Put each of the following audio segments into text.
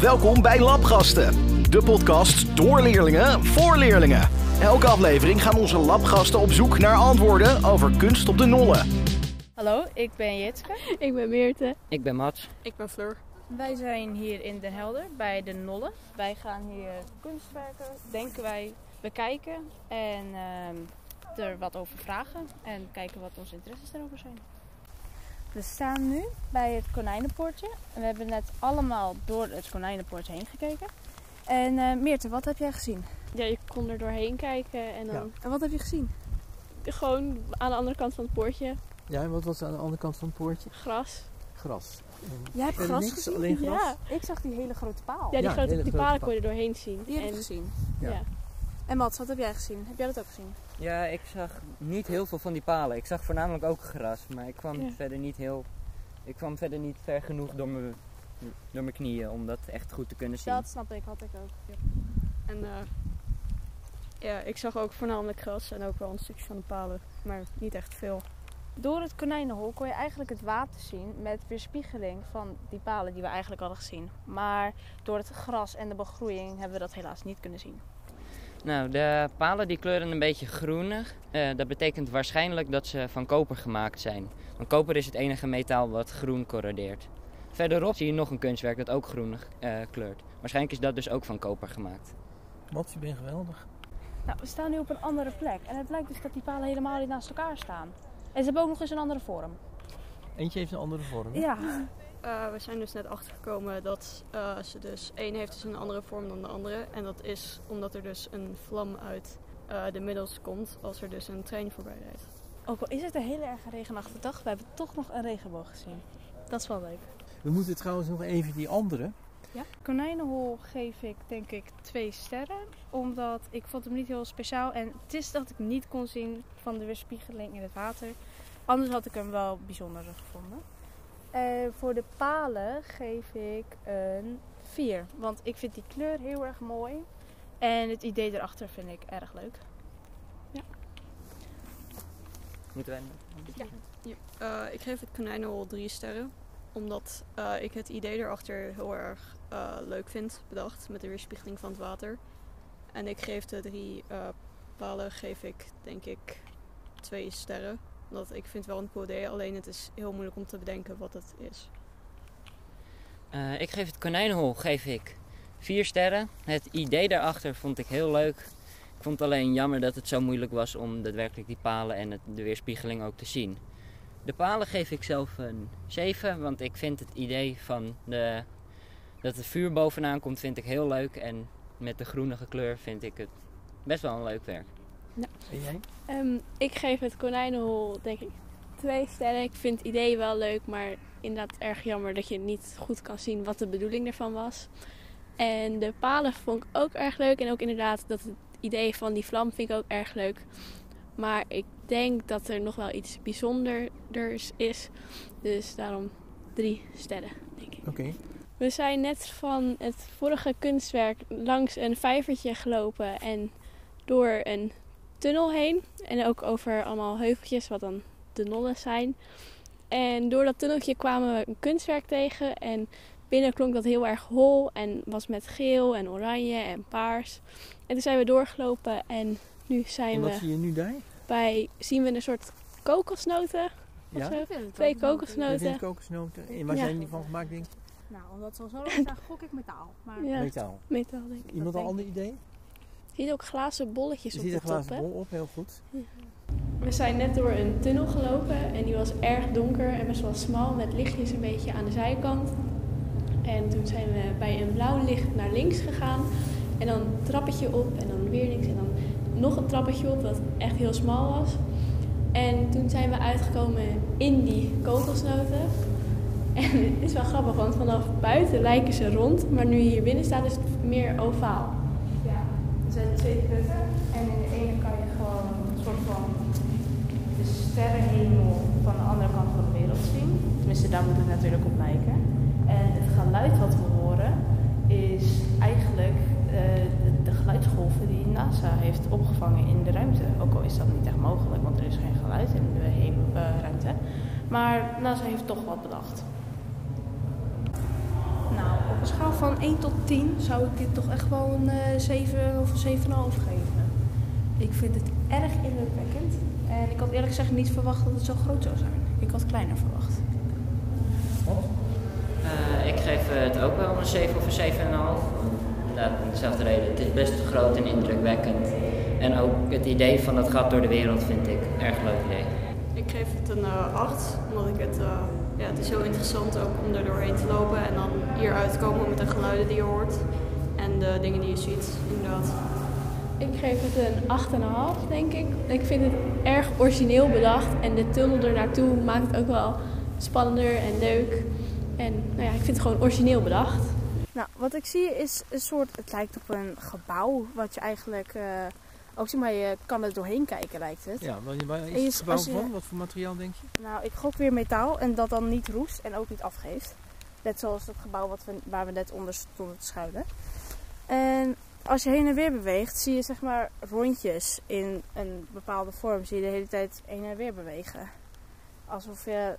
Welkom bij Labgasten, de podcast door leerlingen voor leerlingen. Elke aflevering gaan onze labgasten op zoek naar antwoorden over kunst op de nollen. Hallo, ik ben Jitske. Ik ben Meerte. Ik ben Mats. Ik ben Fleur. Wij zijn hier in Den Helder bij de Nollen. Wij gaan hier kunstwerken, denken wij, bekijken en ehm, er wat over vragen en kijken wat onze interesses daarover zijn. We staan nu bij het konijnenpoortje. En we hebben net allemaal door het konijnenpoortje heen gekeken. En eh Meerte, wat heb jij gezien? Ja, je kon er doorheen kijken en dan En wat heb je gezien? gewoon aan de andere kant van het poortje Ja, en wat was aan de andere kant van het poortje? gras. Gras. Jij hebt gras niks, gezien? alleen gras? Ja, Ik zag die hele grote paal. ja die, Ja, grote, hele die grote palen paal. kon je er doorheen zien. Die heb en, gezien. Ja. ja. En Mats, wat heb jij gezien? Heb jij dat ook gezien? Ja, ik zag niet heel veel van die palen. Ik zag voornamelijk ook gras, maar ik kwam Ja. verder niet heel. Ik kwam verder niet ver genoeg door mijn, door mijn knieën om dat echt goed te kunnen zien. Dat snap ik, had ik ook. En eh, ja, ik zag ook voornamelijk gras en ook wel een stukje van de palen, maar niet echt veel. Door het konijnenhol kon je eigenlijk het water zien met weerspiegeling van die palen die we eigenlijk hadden gezien. Maar door het gras en de begroeiing hebben we dat helaas niet kunnen zien. Nou, de palen die kleuren een beetje groenig. Eh, dat betekent waarschijnlijk dat ze van koper gemaakt zijn. Want koper is het enige metaal wat groen corrodeert. Verderop zie je nog een kunstwerk dat ook groenig eh, kleurt. Waarschijnlijk is dat dus ook van koper gemaakt. Mats, je bent geweldig. Nou, we staan nu op een andere plek. En het blijkt dus dat die palen helemaal niet naast elkaar staan. En ze hebben ook nog eens een andere vorm. Eentje heeft een andere vorm. hè? Ja. Eh, we zijn dus net achtergekomen dat eh, ze dus één heeft dus een andere vorm dan de andere. En dat is omdat er dus een vlam uit eh, de middels komt als er dus een trein voorbij rijdt. Ook al is het een hele erg regenachtige dag, we hebben toch nog een regenboog gezien. Dat is wel leuk. We moeten trouwens nog even die andere. Konijnenhol geef ik denk ik twee sterren. Omdat ik vond hem niet heel speciaal. En het is dat ik niet kon zien van de weerspiegeling in het water. Anders had ik hem wel bijzonderder gevonden. Eh, voor de palen geef ik een 4. Want ik vind die kleur heel erg mooi. En het idee erachter vind ik erg leuk. Moeten wij. Eh, ik geef het konijnenhol drie sterren. Omdat eh, ik het idee erachter heel erg eh, leuk vind bedacht. Met de weerspiegeling van het water. En ik geef de drie eh, palen geef ik denk ik twee sterren. Omdat ik vind wel een cool idee. Alleen het is heel moeilijk om te bedenken wat het is. Eh, ik geef het konijnenhol geef ik vier sterren. Het idee daarachter vond ik heel leuk. Ik vond alleen jammer dat het zo moeilijk was om daadwerkelijk die palen en het, de weerspiegeling ook te zien. De palen geef ik zelf een 7, want ik vind het idee van de, dat het vuur bovenaan komt vind ik heel leuk. En met de groenige kleur vind ik het best wel een leuk werk. En jij? Ehm, ik geef het konijnenhol denk ik twee sterren. Ik vind het idee wel leuk, maar inderdaad erg jammer dat je niet goed kan zien wat de bedoeling ervan was. En de palen vond ik ook erg leuk. En ook inderdaad dat het idee van die vlam vind ik ook erg leuk. Maar ik denk dat er nog wel iets bijzonders is. Dus daarom drie sterren, denk ik. Oké. We zijn net van het vorige kunstwerk langs een vijvertje gelopen en door een tunnel heen. En ook over allemaal heuveltjes, wat dan de nollen zijn. En door dat tunneltje kwamen we een kunstwerk tegen. En binnen klonk dat heel erg hol en was met geel en oranje en paars. En toen zijn we doorgelopen en nu zijn En wat we zie je nu daar? bij, zien we een soort kokosnoten. Ja? Of zo. Twee kokosnoten. En waar Ja. zijn die van gemaakt, denk ik? Nou, omdat ze al zo lang zijn, gok ik metaal. Maar Ja, Metaal. metaal denk ik. Iemand een ander idee? Je ziet ook glazen bolletjes Je op ziet de een glazen top, hè? bol op, heel goed. We zijn net door een tunnel gelopen en die was erg donker en best wel smal met lichtjes een beetje aan de zijkant. En toen zijn we bij een blauw licht naar links gegaan en dan een trappetje op en dan weer links en dan nog een trappetje op wat echt heel smal was. En toen zijn we uitgekomen in die kokosnoten. En het is wel grappig, want vanaf buiten lijken ze rond, maar nu je hier binnen staat is het meer ovaal. Twee putten. En in de ene kan je gewoon een soort van de sterrenhemel van de andere kant van de wereld zien. Tenminste, daar moet het natuurlijk op lijken. En het geluid wat we horen is eigenlijk eh, de, geluidsgolven die NASA heeft opgevangen in de ruimte. Ook al is dat niet echt mogelijk, want er is geen geluid in de eh, ruimte. Maar NASA heeft toch wat bedacht. Schaal van 1 tot 10 zou ik dit toch echt wel een eh 7 of een 7,5 geven. Ik vind het erg indrukwekkend. En ik had eerlijk gezegd niet verwacht dat het zo groot zou zijn. Ik had kleiner verwacht. Eh, ik geef het ook wel een 7 of een 7,5. Inderdaad, om dezelfde reden. Het is best groot en indrukwekkend. En ook het idee van dat gat door de wereld vind ik een erg leuk idee. Ik geef het een eh 8, omdat ik het, eh, ja, het is heel interessant ook om er doorheen te lopen en dan hier uit te komen met de geluiden die je hoort en de dingen die je ziet, inderdaad. Ik geef het een 8,5 denk ik. Ik vind het erg origineel bedacht en de tunnel er naartoe maakt het ook wel spannender en leuk. En nou ja, ik vind het gewoon origineel bedacht. Nou, wat ik zie is een soort, het lijkt op een gebouw, wat je eigenlijk, eh, ook zeg maar, je kan er doorheen kijken lijkt het. Ja, waar is En je- het gebouw als je- van? Wat voor materiaal denk je? Nou, ik gok weer metaal en dat dan niet roest en ook niet afgeeft. Net zoals het gebouw wat we, waar we net onder stonden te schuilen. En als je heen en weer beweegt, zie je zeg maar rondjes in een bepaalde vorm. Zie je de hele tijd heen en weer bewegen. Alsof, je,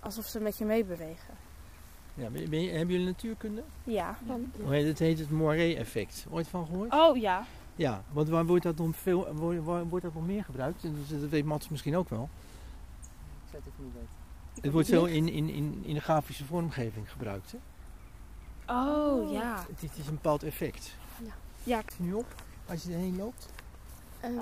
alsof ze met je meebewegen. Ja, ben je- ben je- hebben jullie natuurkunde? Ja. Hoe heet het? heet het Moiré-effect. Ooit van gehoord? Oh ja. Ja, want waar wordt dat nog, veel, waar, waar wordt dat nog meer gebruikt? En dat weet Mats misschien ook wel. Ik zou het even niet weten. Het wordt veel in, in, in, in de grafische vormgeving gebruikt. Hè? Oh ja. Het, is- het is een bepaald effect. Ja. Zie je nu op als je erheen loopt? Ehm,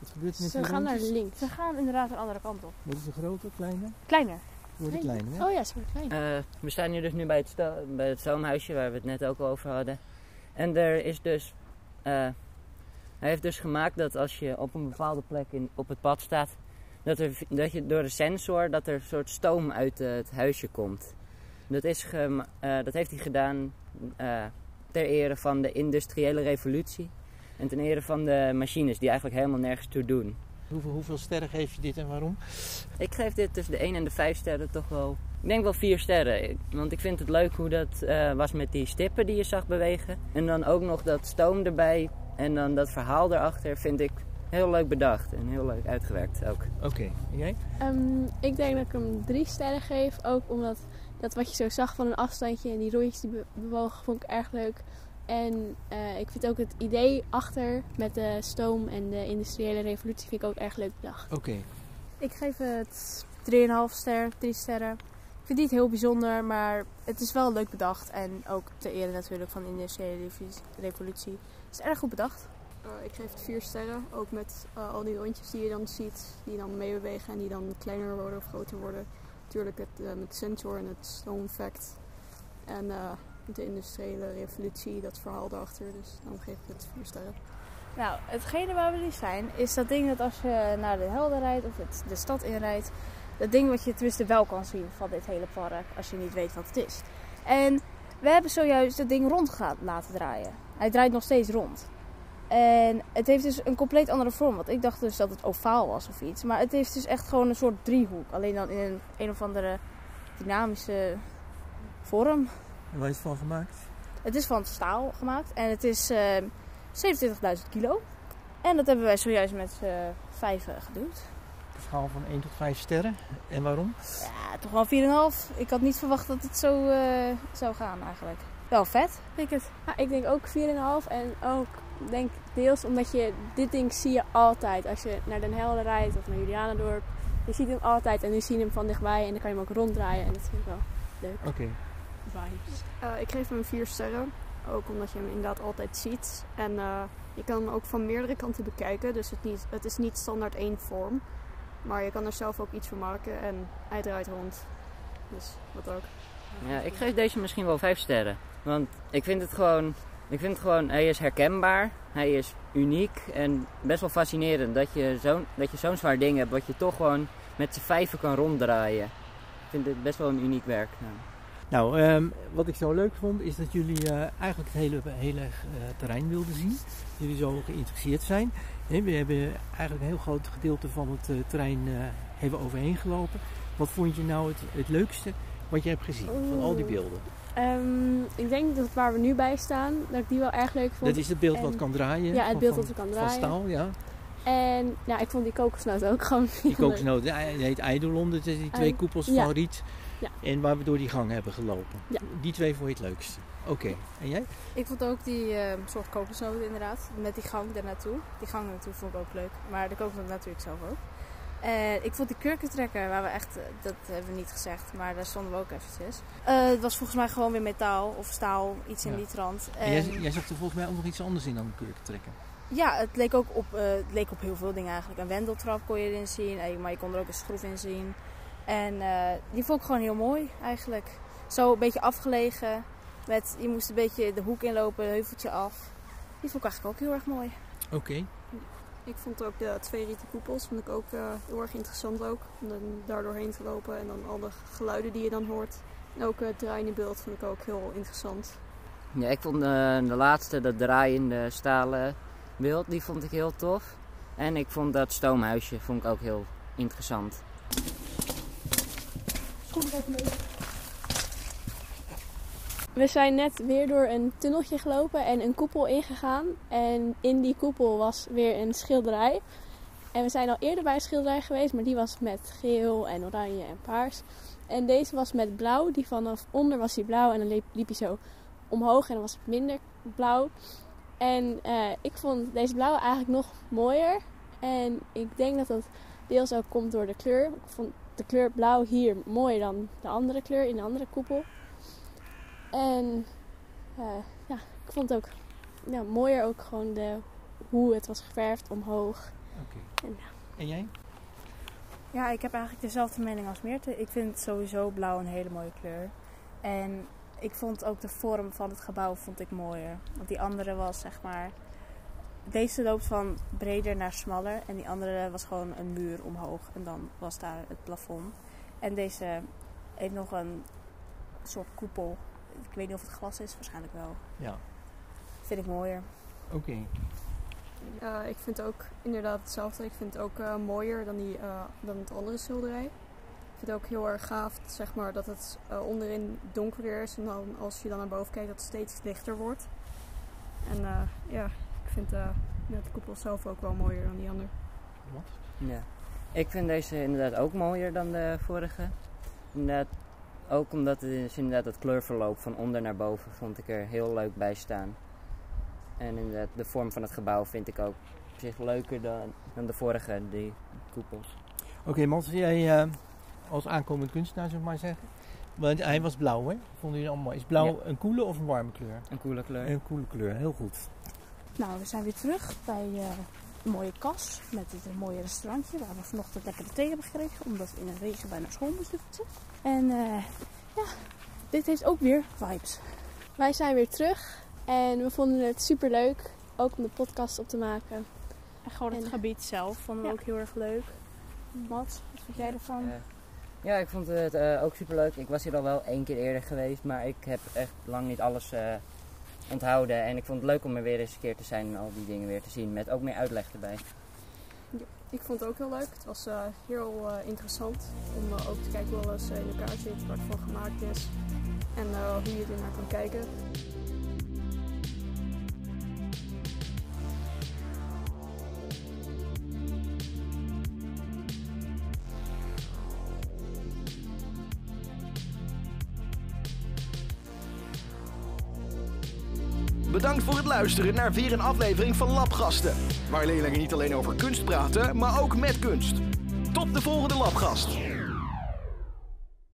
Wat gebeurt er met ze gaan naar links. ze gaan inderdaad de andere kant op. Worden ze groter, kleiner? Kleiner. Worden kleiner, hè? Oh ja, ze wordt klein. Eh, we staan hier dus nu bij het, bij het stoomhuisje waar we het net ook over hadden. En er is dus. Eh, hij heeft dus gemaakt dat als je op een bepaalde plek in, op het pad staat, dat, er, dat je door de sensor dat er een soort stoom uit eh, het huisje komt. Dat, is eh, dat heeft hij gedaan ter ere van de industriële revolutie. En ten ere van de machines die eigenlijk helemaal nergens toe doen. Hoeveel, hoeveel sterren geef je dit en waarom? Ik geef dit tussen de 1 en de 5 sterren toch wel. Ik denk wel 4 sterren. Want ik vind het leuk hoe dat eh, was met die stippen die je zag bewegen. En dan ook nog dat stoom erbij. En dan dat verhaal erachter vind ik heel leuk bedacht. En heel leuk uitgewerkt ook. Oké, en jij? Ehm, ik denk dat ik hem drie sterren geef. Ook omdat dat wat je zo zag van een afstandje en die rondjes die be- bewogen, vond ik erg leuk. En eh, ik vind ook het idee achter met de stoom en de industriële revolutie vind ik ook erg leuk bedacht. Oké. Ik geef het 3,5 ster, 3 sterren. Ik vind het niet heel bijzonder, maar het is wel leuk bedacht. En ook ter ere natuurlijk van de industriële revolutie-. Het is erg goed bedacht. Eh, ik geef het 4 sterren, ook met eh, al die rondjes die je dan ziet, die dan meebewegen en die dan kleiner worden of groter worden. Natuurlijk het, eh, met sensor en het stoom-effect. En eh, de industriële revolutie, dat verhaal daarachter. Dus dan geef ik het 4 sterren. Nou, hetgene waar we nu zijn, is dat ding dat als je naar de Helder rijdt of het, de stad inrijdt, dat ding wat je tenminste wel kan zien van dit hele park, als je niet weet wat het is. En we hebben zojuist het ding rond laten draaien. Hij draait nog steeds rond. En het heeft dus een compleet andere vorm. Want ik dacht dus dat het ovaal was of iets. Maar het heeft dus echt gewoon een soort driehoek. Alleen dan in een, een of andere dynamische vorm. En waar is het van gemaakt? Het is van staal gemaakt en het is eh 27.000 kilo. En dat hebben wij zojuist met z'n vijven gedoet. Een schaal van 1 tot 5 sterren. En waarom? Ja, toch wel 4,5. Ik had niet verwacht dat het zo eh, zou gaan eigenlijk. Wel vet, vind ik het. Ja, ik denk ook 4,5 en ook denk deels omdat je dit ding zie je altijd als je naar Den Helder rijdt of naar Julianadorp. Je ziet hem altijd en nu zie je hem van dichtbij en dan kan je hem ook ronddraaien en dat vind ik wel leuk. Oké. Vibes. Eh, ik geef hem 4 sterren, ook omdat je hem inderdaad altijd ziet. En eh, je kan hem ook van meerdere kanten bekijken, dus het, niet, het is niet standaard één vorm. Maar je kan er zelf ook iets van maken en hij draait rond. Dus wat ook. Ja, ik geef deze misschien wel 5 sterren. Want ik vind het gewoon. Ik vind het gewoon, hij is herkenbaar, hij is uniek en best wel fascinerend dat je zo'n zo'n zwaar ding hebt wat je toch gewoon met z'n vijven kan ronddraaien. Ik vind het best wel een uniek werk. Nou, ehm, wat ik zo leuk vond is dat jullie eh, eigenlijk het hele, hele eh, terrein wilden zien. Jullie zo geïnteresseerd zijn. We hebben eigenlijk een heel groot gedeelte van het eh, terrein hebben overheen gelopen. Wat vond je nou het, het leukste wat je hebt gezien van al die beelden? Ehm, ik denk dat waar we nu bij staan, dat ik die wel erg leuk vond. Dat is het beeld wat kan draaien. Ja, het van- beeld van- dat we kan Van draaien. staal, ja. En ja, ik vond die kokosnoot ook gewoon Die kokosnoot, die heet Eidolon. Dat is die twee koepels ja. van riet. Ja. En waar we door die gang hebben gelopen. Ja. Die twee vond je het leukste. Oké, en jij? Ik vond ook die eh, soort kokosnoot inderdaad. Met die gang daar naartoe. Die gang naartoe vond ik ook leuk. Maar de kokosnoot natuurlijk zelf ook. En ik vond die kurkentrekker, waar we echt, eh, dat hebben we niet gezegd, maar daar stonden we ook eventjes. Eh, het was volgens mij gewoon weer metaal of staal, iets in Ja. die trant. En jij, jij zag er volgens mij ook nog iets anders in dan een kurk trekken. Ja, het leek ook op, eh, het leek op heel veel dingen eigenlijk. Een wendeltrap kon je erin zien, eh, maar je kon er ook een schroef in zien. En eh, die vond ik gewoon heel mooi eigenlijk. Zo een beetje afgelegen. Met, je moest een beetje de hoek inlopen, een heuveltje af. Die vond ik eigenlijk ook heel erg mooi. Oké. Ik vond ook de twee rieten koepels vond ik ook eh, heel erg interessant ook. Om dan daar doorheen te lopen en dan al de geluiden die je dan hoort. En ook het draaiende beeld vond ik ook heel interessant. Ja, ik vond eh, de laatste, dat draaiende stalen beeld, die vond ik heel tof. En ik vond dat stoomhuisje vond ik ook heel interessant. We zijn net weer door een tunneltje gelopen en een koepel ingegaan. En in die koepel was weer een schilderij. En we zijn al eerder bij een schilderij geweest, maar die was met geel en oranje en paars. En deze was met blauw. Die vanaf onder was die blauw en dan liep, hij zo omhoog en dan was het minder blauw. En eh, ik vond deze blauwe eigenlijk nog mooier. En ik denk dat dat deels ook komt door de kleur. Ik vond de kleur blauw hier mooier dan de andere kleur in de andere koepel. En eh, ja, ik vond het ook ja, mooier ook gewoon de, hoe het was geverfd omhoog. Oké. En, En jij? Ja, ik heb eigenlijk dezelfde mening als Meerte. Ik vind sowieso blauw een hele mooie kleur. En ik vond ook de vorm van het gebouw vond ik mooier. Want die andere was zeg maar... Deze loopt van breder naar smaller. En die andere was gewoon een muur omhoog. En dan was daar het plafond. En deze heeft nog een soort koepel. Ik weet niet of het glas is. Waarschijnlijk wel. Ja. Vind ik mooier. Oké. Eh, ik vind ook inderdaad hetzelfde. Ik vind het ook eh, mooier dan, die, eh, dan het andere schilderij. Ik vind het ook heel erg gaaf zeg maar, dat het eh, onderin donkerder is. En dan als je dan naar boven kijkt dat het steeds lichter wordt. En eh, ja, vind eh, ja, de koepel zelf ook wel mooier dan die andere. Wat? Ja. Ik vind deze inderdaad ook mooier dan de vorige. Inderdaad, ook omdat het is inderdaad het kleurverloop van onder naar boven vond ik er heel leuk bij staan. En inderdaad, de vorm van het gebouw vind ik ook op zich leuker dan, dan de vorige, die koepels. Oké, Mats, jij eh, als aankomend kunstenaar, zeg maar zeggen. Want hij was blauw, hè? Vonden jullie allemaal? Is blauw Ja. een koele of een warme kleur? Een coole kleur. Een koele kleur, heel goed. Nou, we zijn weer terug bij eh, een mooie kas met het een mooie restaurantje waar we vanochtend lekkere thee hebben gekregen, omdat we in de regen bijna school moesten fietsen. En eh, ja, dit heeft ook weer vibes. Wij zijn weer terug en we vonden het super leuk. Ook om de podcast op te maken. En gewoon het En- gebied zelf vonden we Ja. ook heel erg leuk. Mats, wat vind jij ervan? Ja, ik vond het eh, ook super leuk. Ik was hier al wel één keer eerder geweest, maar ik heb echt lang niet alles eh, onthouden. En ik vond het leuk om er weer eens een keer te zijn en al die dingen weer te zien, met ook meer uitleg erbij. Ik vond het ook heel leuk. Het was eh, heel eh, interessant om eh, ook te kijken hoe alles in elkaar zit, het van gemaakt is. En hoe je er naar kan kijken. Bedankt voor het luisteren naar weer een aflevering van Labgasten. Waar leerlingen niet alleen over kunst praten, maar ook met kunst. Tot de volgende Labgast.